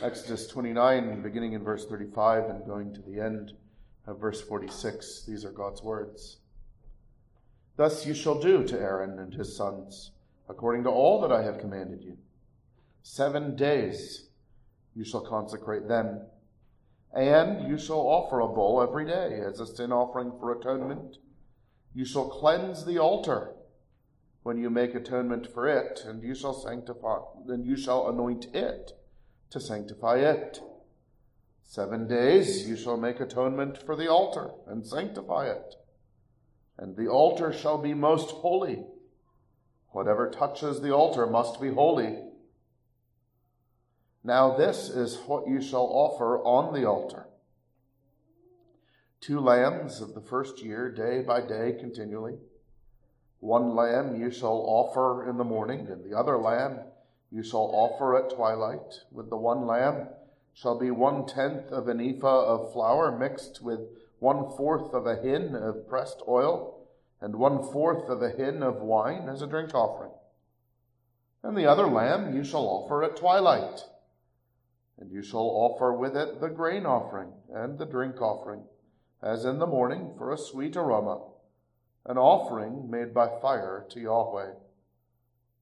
Exodus 29, beginning in verse 35 and going to the end of verse 46. These are God's words. Thus you shall do to Aaron and his sons, according to all that I have commanded you. Seven days you shall consecrate them, and you shall offer a bull every day as a sin offering for atonement. You shall cleanse the altar when you make atonement for it, and you shall sanctify, and you shall anoint it to sanctify it. Seven days you shall make atonement for the altar and sanctify it. And the altar shall be most holy. Whatever touches the altar must be holy. Now this is what you shall offer on the altar. Two lambs of the first year, day by day, continually. One lamb you shall offer in the morning, and the other lamb you shall offer at twilight. With the one lamb shall be one tenth of an ephah of flour mixed with one fourth of a hin of pressed oil, and one fourth of a hin of wine as a drink offering. And the other lamb you shall offer at twilight. And you shall offer with it the grain offering and the drink offering, as in the morning for a sweet aroma, an offering made by fire to Yahweh.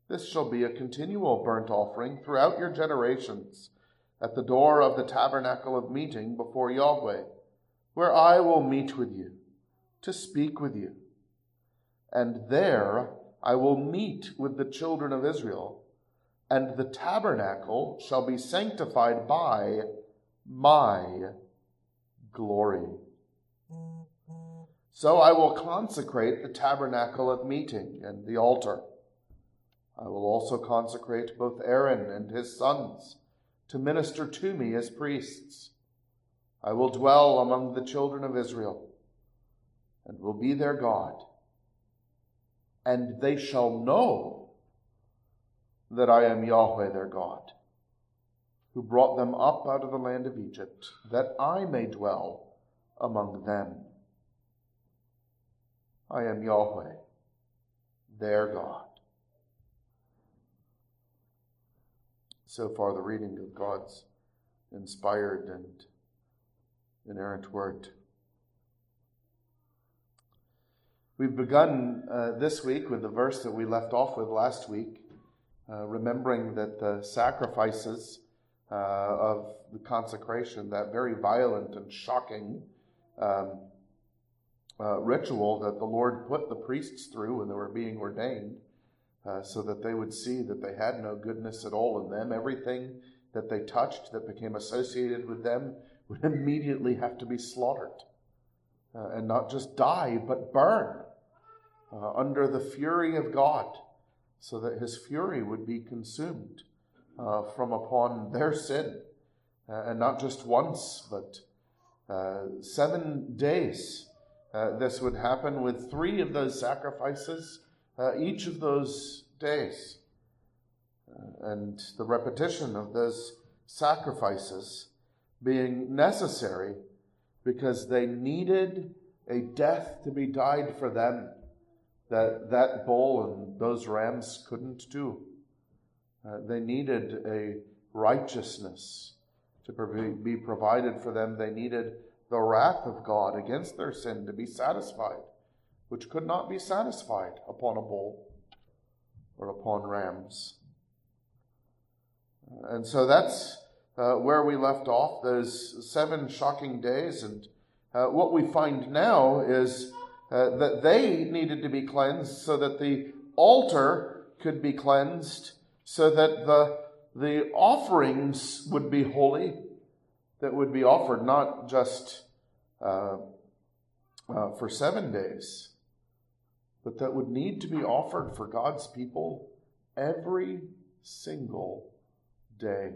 This shall be a continual burnt offering throughout your generations at the door of the tabernacle of meeting before Yahweh, where I will meet with you to speak with you. And there I will meet with the children of Israel, and the tabernacle shall be sanctified by my glory. So I will consecrate the tabernacle of meeting and the altar I will also consecrate both Aaron and his sons to minister to me as priests. I will dwell among the children of Israel and will be their God. And they shall know that I am Yahweh their God, who brought them up out of the land of Egypt, that I may dwell among them. I am Yahweh, their God. So far the reading of God's inspired and inerrant word. We've begun uh, this week with the verse that we left off with last week, uh, remembering that the sacrifices uh, of the consecration, that very violent and shocking um, uh, ritual that the Lord put the priests through when they were being ordained, uh, so that they would see that they had no goodness at all in them. Everything that they touched that became associated with them would immediately have to be slaughtered. Uh, and not just die, but burn uh, under the fury of God, so that his fury would be consumed uh, from upon their sin. Uh, and not just once, but seven days. this would happen with three of those sacrifices uh, each of those days. Uh, and the repetition of those sacrifices being necessary because they needed a death to be died for them that that bull and those rams couldn't do. Uh, they needed a righteousness to be provided for them. They needed the wrath of God against their sin to be satisfied which could not be satisfied upon a bull or upon rams. And so that's uh, where we left off, those seven shocking days. And uh, what we find now is uh, that they needed to be cleansed so that the altar could be cleansed, so that the, the offerings would be holy, that would be offered not just uh, uh, for seven days, but that would need to be offered for God's people every single day.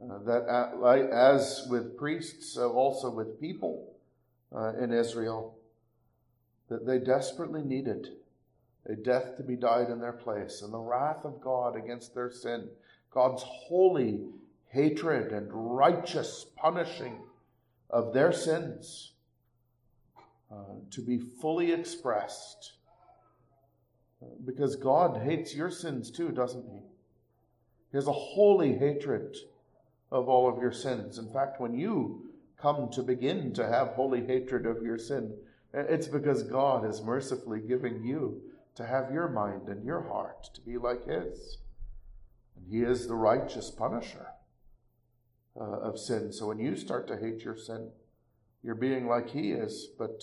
Uh, that uh, as with priests, so also with people uh, in Israel, that they desperately needed a death to be died in their place and the wrath of God against their sin, God's holy hatred and righteous punishing of their sins uh, to be fully expressed. because God hates your sins too, doesn't He? He has a holy hatred of all of your sins. In fact, when you come to begin to have holy hatred of your sin, it's because God is mercifully giving you to have your mind and your heart to be like His. And He is the righteous punisher uh, of sin. So when you start to hate your sin, you're being like He is, but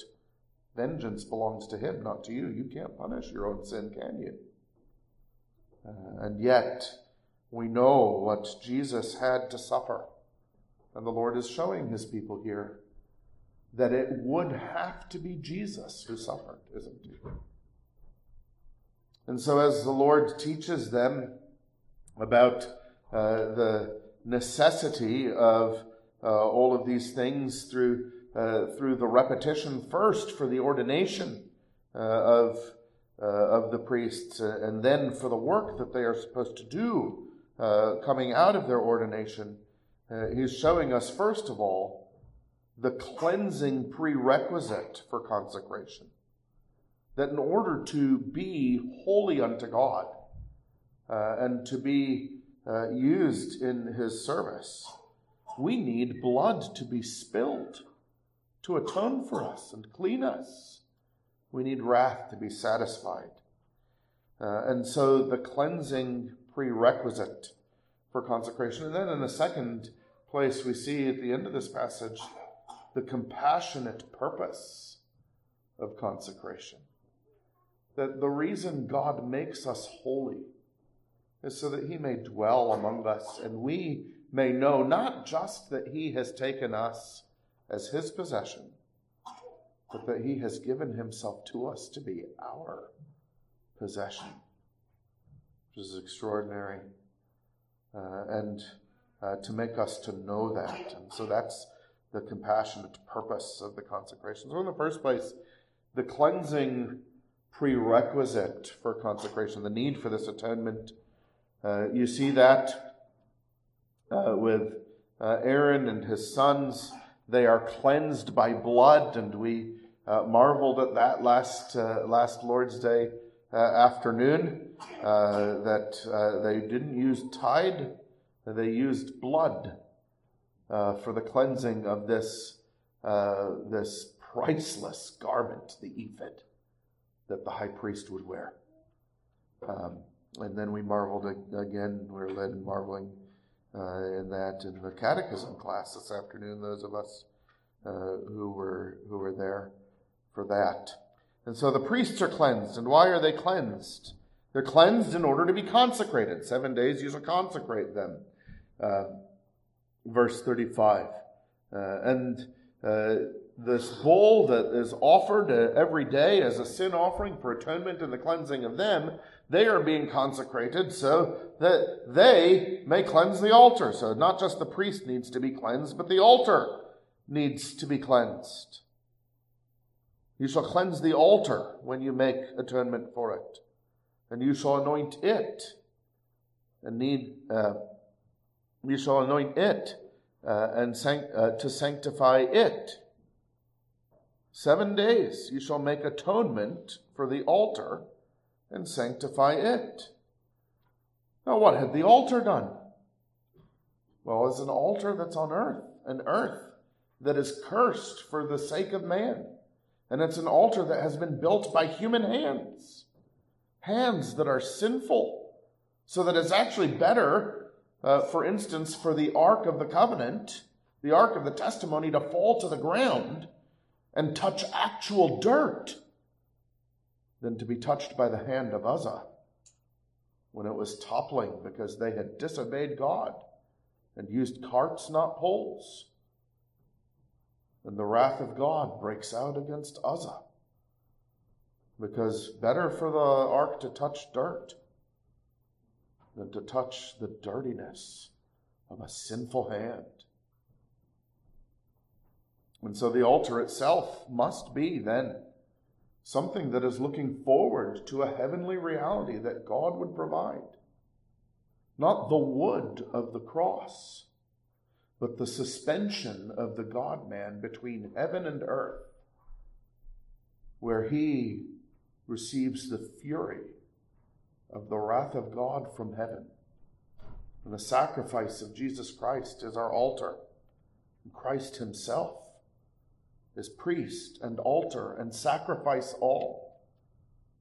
vengeance belongs to Him, not to you. You can't punish your own sin, can you? Uh, and yet, we know what Jesus had to suffer. And the Lord is showing His people here that it would have to be Jesus who suffered, isn't it? And so, as the Lord teaches them about uh, the necessity of uh, all of these things through, uh, through the repetition first for the ordination uh, of, uh, of the priests, uh, and then for the work that they are supposed to do coming out of their ordination, he's showing us, first of all, the cleansing prerequisite for consecration. That in order to be holy unto God uh, and to be uh, used in his service, we need blood to be spilled to atone for us and clean us. We need wrath to be satisfied. Uh, and so the cleansing prerequisite for consecration. And then in the second place, we see at the end of this passage the compassionate purpose of consecration. That the reason God makes us holy is so that he may dwell among us and we may know not just that he has taken us as his possession, but that he has given himself to us to be our possession, which is extraordinary. Uh, and uh, to make us to know that. And so that's the compassionate purpose of the consecration. So, in the first place, the cleansing prerequisite for consecration, the need for this atonement. Uh, you see that uh, with uh, Aaron and his sons. They are cleansed by blood, and we uh, marveled at that last uh, last Lord's Day afternoon that they didn't use tide, they used blood uh, for the cleansing of this, uh, this priceless garment, the ephod, that the high priest would wear. Um, and then we marveled again, we are led in marveling uh, in that in the catechism class this afternoon, those of us uh, who, were, who were there for that. And so the priests are cleansed. And why are they cleansed? They're cleansed in order to be consecrated. Seven days you shall consecrate them. Uh, verse 35. Uh, and uh, this bull that is offered uh, every day as a sin offering for atonement and the cleansing of them, they are being consecrated so that they may cleanse the altar. So not just the priest needs to be cleansed, but the altar needs to be cleansed. You shall cleanse the altar when you make atonement for it, and you shall anoint it, and need uh, you shall anoint it uh, and sanct- uh, to sanctify it. Seven days you shall make atonement for the altar and sanctify it. Now, what had the altar done? Well, it's an altar that's on earth, an earth that is cursed for the sake of man. And it's an altar that has been built by human hands, hands that are sinful, so that it's actually better uh, for instance, for the Ark of the Covenant, the Ark of the Testimony, to fall to the ground and touch actual dirt than to be touched by the hand of Uzzah when it was toppling because they had disobeyed God and used carts, not poles. And the wrath of God breaks out against Uzzah because better for the ark to touch dirt than to touch the dirtiness of a sinful hand. And so the altar itself must be then something that is looking forward to a heavenly reality that God would provide. Not the wood of the cross, but the suspension of the God man between heaven and earth, where he receives the fury of the wrath of God from heaven And the sacrifice of Jesus Christ is our altar. And Christ Himself is priest and altar and sacrifice all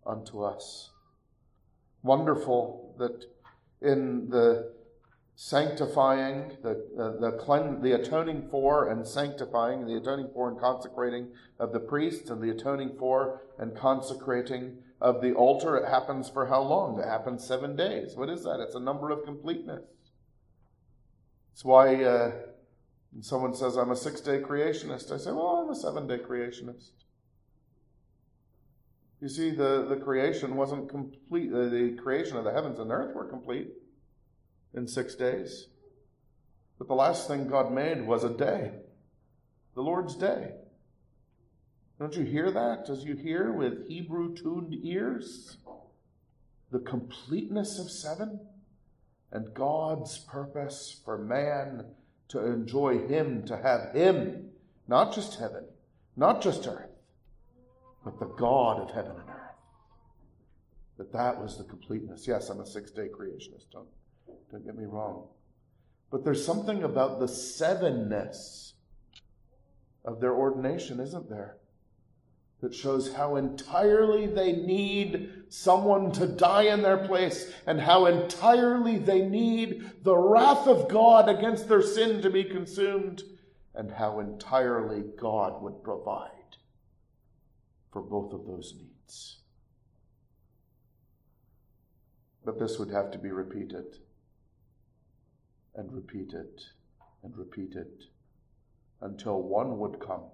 unto us. Wonderful that in the sanctifying, the, uh, the, clean, the atoning for and sanctifying, the atoning for and consecrating of the priests, and the atoning for and consecrating of the altar. It happens for how long? It happens seven days. What is that? It's a number of completeness. It's why uh, someone says, I'm a six day creationist. I say, Well, a seven day creationist. You see, the, the creation wasn't complete, uh, the creation of the heavens and earth were complete in six days. But the last thing God made was a day, the Lord's day. Don't you hear that? Does you hear with Hebrew tuned ears the completeness of seven and God's purpose for man to enjoy Him, to have Him, not just heaven, not just earth, but the God of heaven and earth. That that was the completeness. Yes, I'm a six day creationist. Don't don't get me wrong. But there's something about the sevenness of their ordination, isn't there? That shows how entirely they need someone to die in their place and how entirely they need the wrath of God against their sin to be consumed and how entirely God would provide for both of those needs. But this would have to be repeated and repeated and repeated until one would come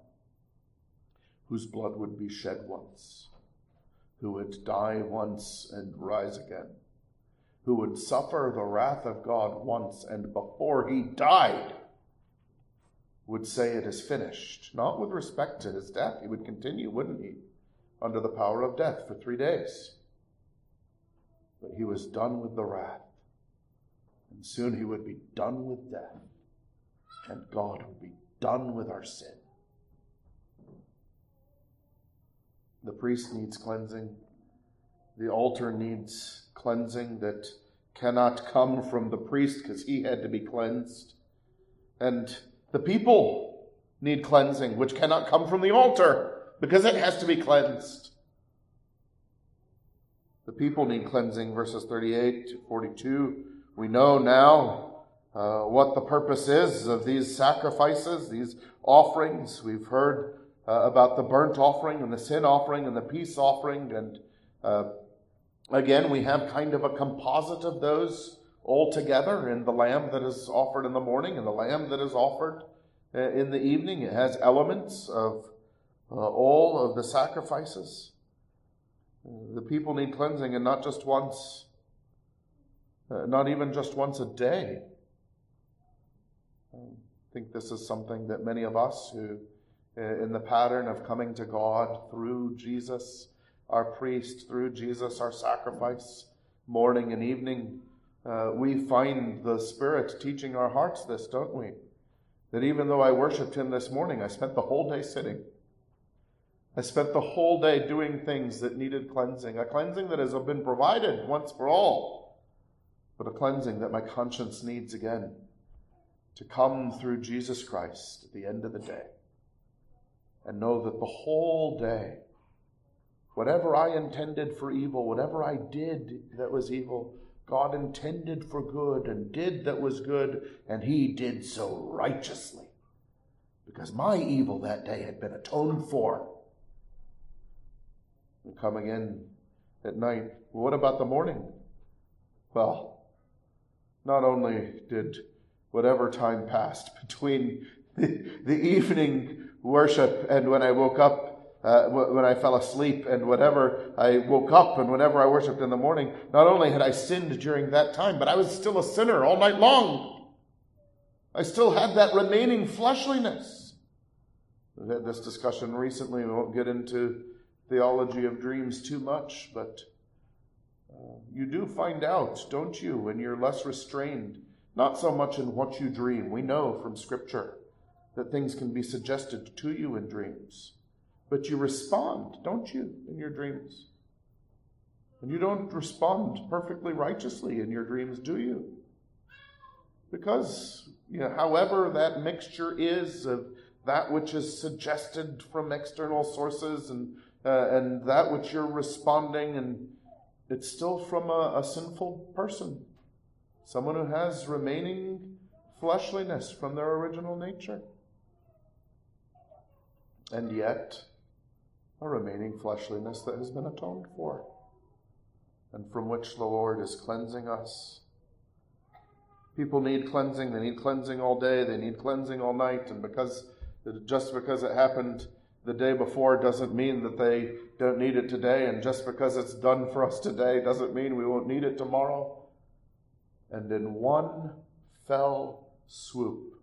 whose blood would be shed once, who would die once and rise again, who would suffer the wrath of God once and before he died would say it is finished, not with respect to his death. He would continue, wouldn't he, under the power of death for three days. But he was done with the wrath. And soon he would be done with death, and God would be done with our sin. The priest needs cleansing. The altar needs cleansing that cannot come from the priest because he had to be cleansed. And the people need cleansing, which cannot come from the altar because it has to be cleansed. The people need cleansing, verses 38 to 42. We know now uh, what the purpose is of these sacrifices, these offerings. We've heard uh, about the burnt offering and the sin offering and the peace offering. And uh, again, we have kind of a composite of those all together in the lamb that is offered in the morning and the lamb that is offered uh, in the evening. It has elements of uh, all of the sacrifices. The people need cleansing, and not just once uh, not even just once a day. I think this is something that many of us who, uh, in the pattern of coming to God through Jesus, our priest, through Jesus, our sacrifice, morning and evening, uh, we find the Spirit teaching our hearts this, don't we? That even though I worshiped Him this morning, I spent the whole day sitting. I spent the whole day doing things that needed cleansing, a cleansing that has been provided once for all but a cleansing that my conscience needs again to come through Jesus Christ at the end of the day and know that the whole day, whatever I intended for evil, whatever I did that was evil, God intended for good and did that was good, and He did so righteously. Because my evil that day had been atoned for. And come again at night. what about the morning? Well, not only did whatever time passed between the, the evening worship and when I woke up, uh, when I fell asleep, and whenever I woke up and whenever I worshiped in the morning, not only had I sinned during that time, but I was still a sinner all night long. I still had that remaining fleshliness. We've had this discussion recently. We won't get into theology of dreams too much, but you do find out, don't you, when you're less restrained, not so much in what you dream. We know from Scripture that things can be suggested to you in dreams. But you respond, don't you, in your dreams? And you don't respond perfectly righteously in your dreams, do you? Because, you know, however that mixture is of that which is suggested from external sources and, uh, and that which you're responding, and it's still from a, a sinful person, someone who has remaining fleshliness from their original nature. And yet, a remaining fleshliness that has been atoned for, and from which the Lord is cleansing us People need cleansing. They need cleansing all day. They need cleansing all night. And because just because it happened the day before doesn't mean that they don't need it today. And just because it's done for us today doesn't mean we won't need it tomorrow. And in one fell swoop,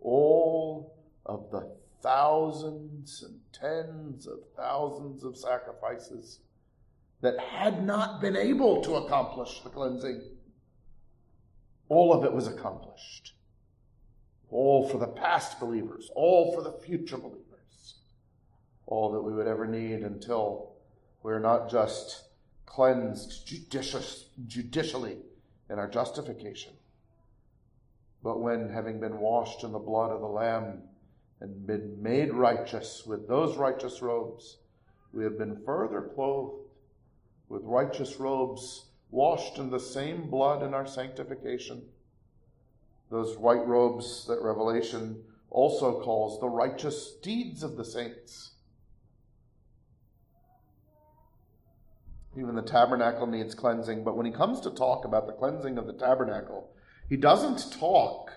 all of the thousands and tens of thousands of sacrifices that had not been able to accomplish the cleansing all of it was accomplished. All for the past believers, all for the future believers, all that we would ever need until we're not just cleansed judicious, judicially in our justification, but when, having been washed in the blood of the Lamb and been made righteous with those righteous robes, we have been further clothed with righteous robes washed in the same blood in our sanctification. Those white robes that Revelation also calls the righteous deeds of the saints. Even the tabernacle needs cleansing, but when he comes to talk about the cleansing of the tabernacle, he doesn't talk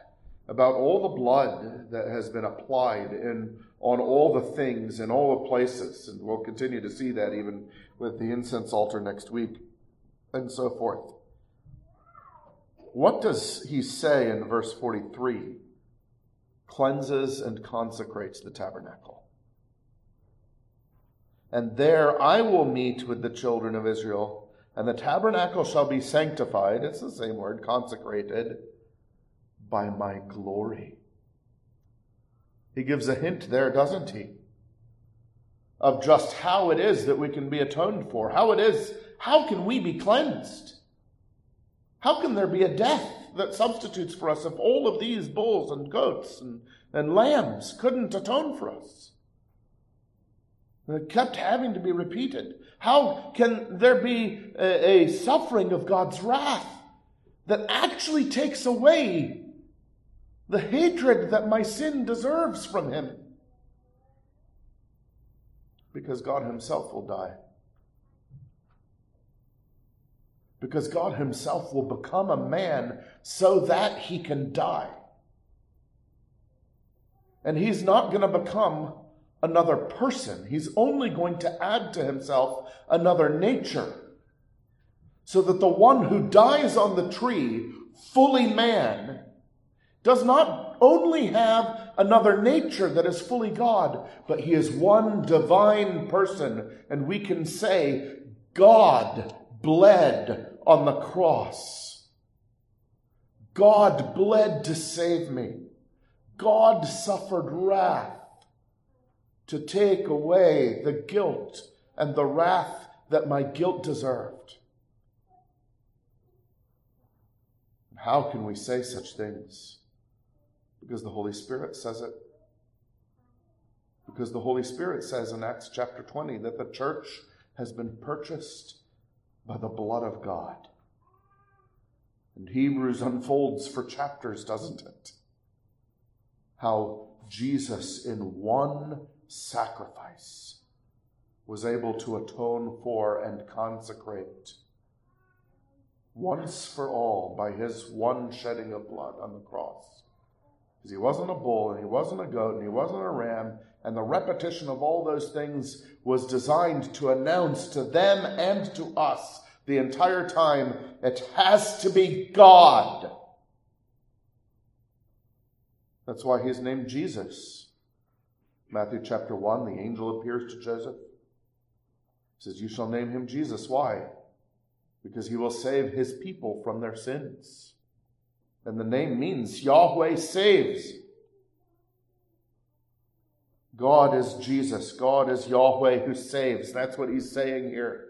about all the blood that has been applied in on all the things in all the places, and we'll continue to see that even with the incense altar next week and so forth. What does he say in verse 43? Cleanses and consecrates the tabernacle. And there I will meet with the children of Israel, and the tabernacle shall be sanctified. It's the same word, consecrated, by my glory. He gives a hint there, doesn't he? Of just how it is that we can be atoned for, how it is how can we be cleansed? How can there be a death that substitutes for us if all of these bulls and goats and, and lambs couldn't atone for us? It kept having to be repeated. How can there be a, a suffering of God's wrath that actually takes away the hatred that my sin deserves from Him? Because God Himself will die. because God Himself will become a man so that He can die. And He's not going to become another person, He's only going to add to Himself another nature. So that the one who dies on the tree, fully man, does not only have another nature that is fully God, but he is one divine person. And we can say, God bled on the cross. God bled to save me. God suffered wrath to take away the guilt and the wrath that my guilt deserved. How can we say such things? Because the Holy Spirit says it. Because the Holy Spirit says in Acts chapter 20 that the church has been purchased by the blood of God. And Hebrews unfolds for chapters, doesn't it? How Jesus, in one sacrifice, was able to atone for and consecrate once for all by his one shedding of blood on the cross. Because he wasn't a bull and he wasn't a goat and he wasn't a ram, and the repetition of all those things was designed to announce to them and to us the entire time it has to be God. That's why he's named Jesus. Matthew chapter 1, the angel appears to Joseph. He says, You shall name him Jesus. Why? Because he will save his people from their sins. And the name means Yahweh saves. God is Jesus. God is Yahweh who saves. That's what he's saying here.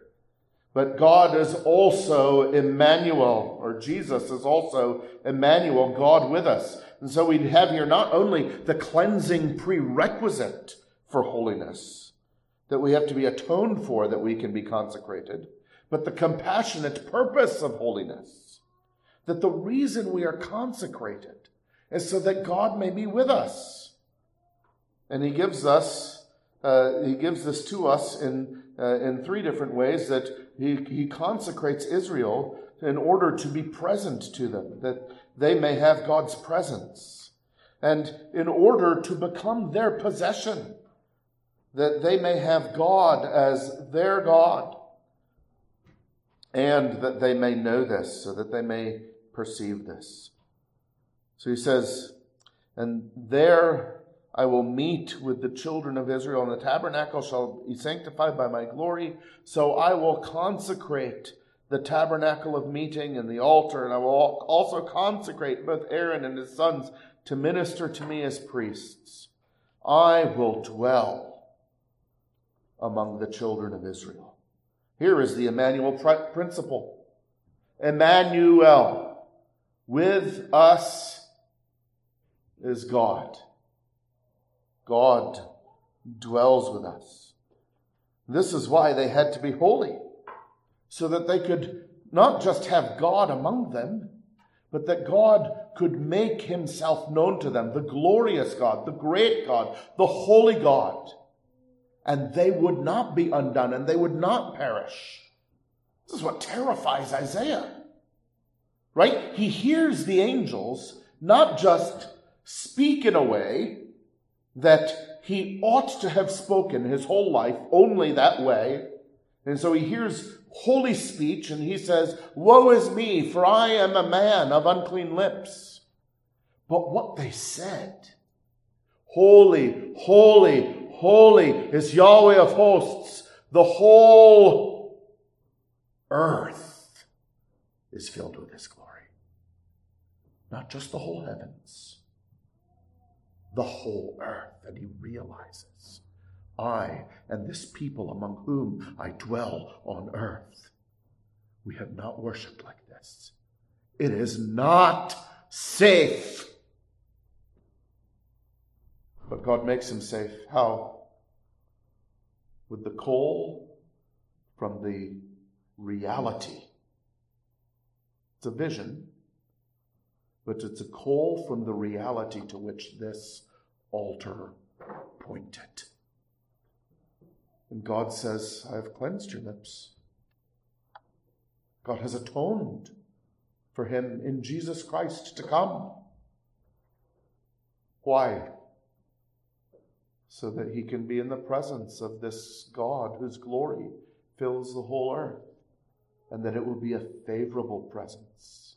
But God is also Emmanuel, or Jesus is also Emmanuel, God with us. And so we have here not only the cleansing prerequisite for holiness, that we have to be atoned for that we can be consecrated, but the compassionate purpose of holiness. That the reason we are consecrated is so that God may be with us. And he gives us, uh, he gives this to us in, uh, in three different ways that he, he consecrates Israel in order to be present to them, that they may have God's presence, and in order to become their possession, that they may have God as their God, and that they may know this, so that they may perceive this. So he says, and there I will meet with the children of Israel, and the tabernacle shall be sanctified by my glory. So I will consecrate the tabernacle of meeting and the altar, and I will also consecrate both Aaron and his sons to minister to me as priests. I will dwell among the children of Israel. Here is the Emmanuel principle. Emmanuel, with us is God. God dwells with us. This is why they had to be holy, so that they could not just have God among them, but that God could make himself known to them, the glorious God, the great God, the holy God. And they would not be undone and they would not perish. This is what terrifies Isaiah. Right? He hears the angels not just speak in a way that he ought to have spoken his whole life only that way. And so he hears holy speech and he says, Woe is me, for I am a man of unclean lips. But what they said, Holy, holy, holy is Yahweh of hosts. The whole earth is filled with his glory. Not just the whole heavens the whole earth. And he realizes, I and this people among whom I dwell on earth, we have not worshiped like this. It is not safe. But God makes him safe. How? With the coal from the reality. It's a vision but it's a call from the reality to which this altar pointed. And God says, I have cleansed your lips. God has atoned for him in Jesus Christ to come. Why? So that he can be in the presence of this God whose glory fills the whole earth, and that it will be a favorable presence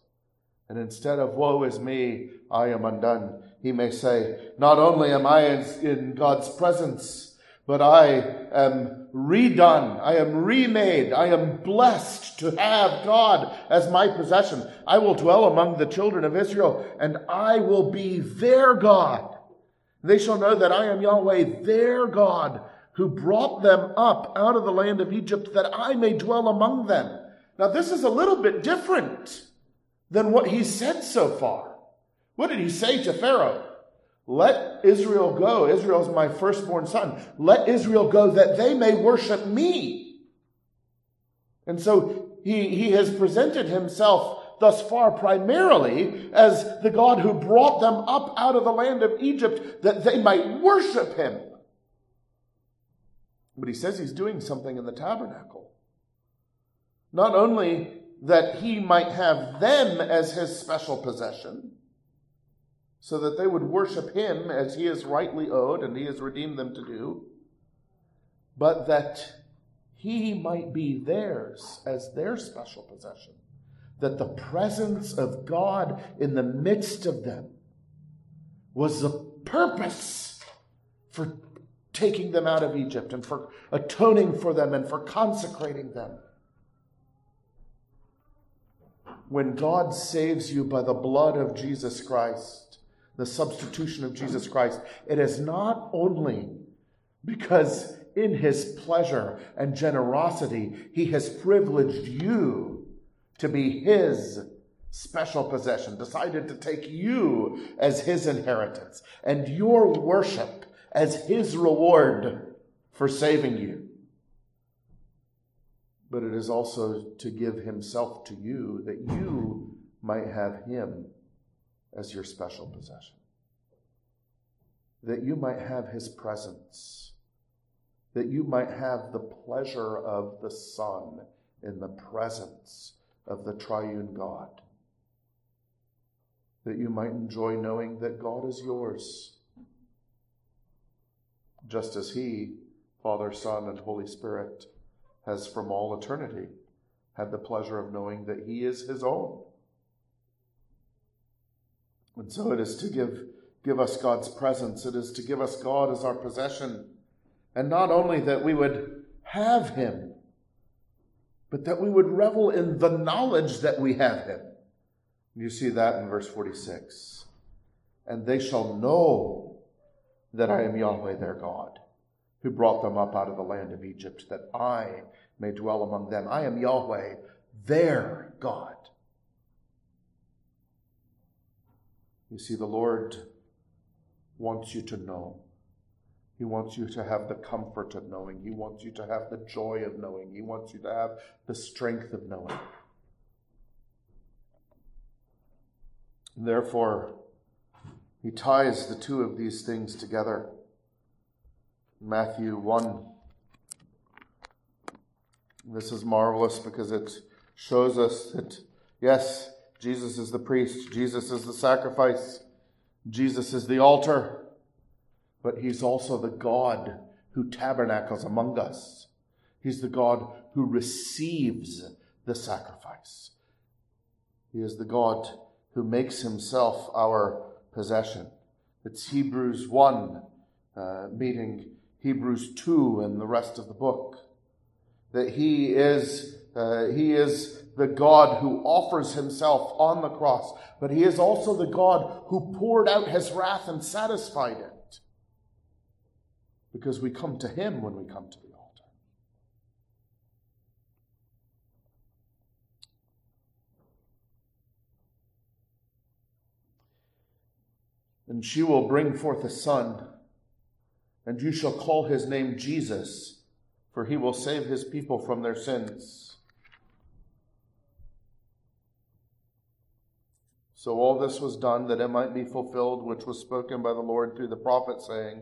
and instead of, woe is me, I am undone, he may say, not only am I in God's presence, but I am redone. I am remade. I am blessed to have God as my possession. I will dwell among the children of Israel and I will be their God. They shall know that I am Yahweh, their God, who brought them up out of the land of Egypt that I may dwell among them. Now this is a little bit different than what he said so far. What did he say to Pharaoh? Let Israel go. Israel is my firstborn son. Let Israel go that they may worship me. And so he, he has presented himself thus far primarily as the God who brought them up out of the land of Egypt that they might worship him. But he says he's doing something in the tabernacle. Not only that he might have them as his special possession, so that they would worship him as he is rightly owed and he has redeemed them to do, but that he might be theirs as their special possession. That the presence of God in the midst of them was the purpose for taking them out of Egypt and for atoning for them and for consecrating them when God saves you by the blood of Jesus Christ, the substitution of Jesus Christ, it is not only because in his pleasure and generosity, he has privileged you to be his special possession, decided to take you as his inheritance and your worship as his reward for saving you. But it is also to give himself to you that you might have him as your special possession. That you might have his presence. That you might have the pleasure of the Son in the presence of the triune God. That you might enjoy knowing that God is yours. Just as he, Father, Son, and Holy Spirit, has from all eternity had the pleasure of knowing that he is his own. And so it is to give, give us God's presence. It is to give us God as our possession. And not only that we would have him, but that we would revel in the knowledge that we have him. You see that in verse 46. And they shall know that I am Yahweh their God, who brought them up out of the land of Egypt, that I may dwell among them. I am Yahweh their God. You see, the Lord wants you to know. He wants you to have the comfort of knowing. He wants you to have the joy of knowing. He wants you to have the strength of knowing. Therefore, he ties the two of these things together. Matthew 1. This is marvelous because it shows us that, yes, Jesus is the priest. Jesus is the sacrifice. Jesus is the altar. But he's also the God who tabernacles among us. He's the God who receives the sacrifice. He is the God who makes himself our possession. It's Hebrews 1 uh, meeting Hebrews 2 and the rest of the book. That he is, uh, he is the God who offers himself on the cross, but he is also the God who poured out his wrath and satisfied it. Because we come to him when we come to the altar. And she will bring forth a son, and you shall call his name Jesus, for he will save his people from their sins. So all this was done that it might be fulfilled, which was spoken by the Lord through the prophet, saying,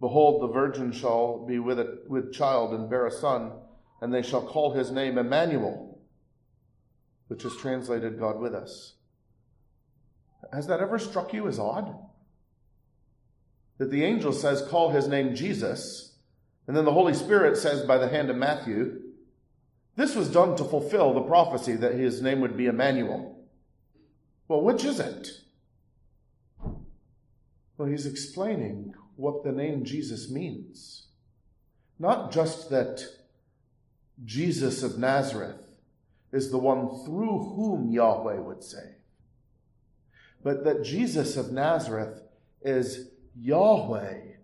Behold, the virgin shall be with, a, with child and bear a son, and they shall call his name Emmanuel, which is translated God with us. Has that ever struck you as odd? That the angel says, Call his name Jesus, and then the Holy Spirit says by the hand of Matthew, This was done to fulfill the prophecy that his name would be Emmanuel. Well, which is it? Well, he's explaining what the name Jesus means. Not just that Jesus of Nazareth is the one through whom Yahweh would save, but that Jesus of Nazareth is Yahweh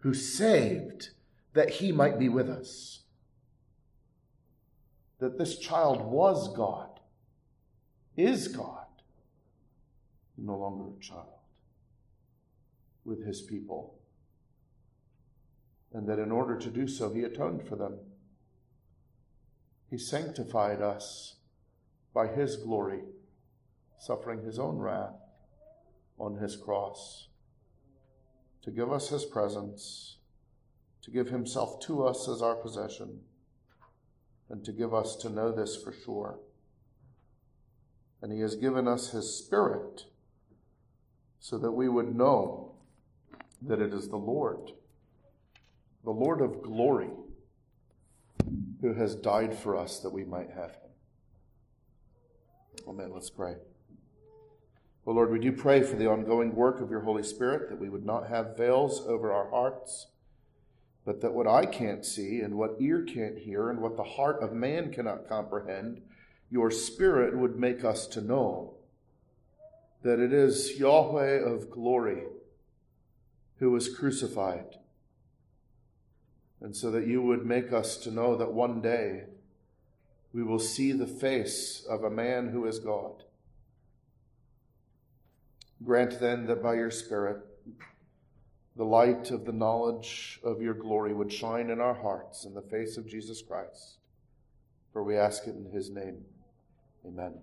who saved that he might be with us. That this child was God, is God no longer a child, with his people. And that in order to do so, he atoned for them. He sanctified us by his glory, suffering his own wrath on his cross, to give us his presence, to give himself to us as our possession, and to give us to know this for sure. And he has given us his spirit so that we would know that it is the Lord, the Lord of glory, who has died for us that we might have him. Amen. Let's pray. Well, Lord, we do pray for the ongoing work of your Holy Spirit, that we would not have veils over our hearts, but that what eye can't see and what ear can't hear and what the heart of man cannot comprehend, your Spirit would make us to know that it is Yahweh of glory who was crucified, and so that you would make us to know that one day we will see the face of a man who is God. Grant then that by your Spirit, the light of the knowledge of your glory would shine in our hearts in the face of Jesus Christ. For we ask it in his name. Amen.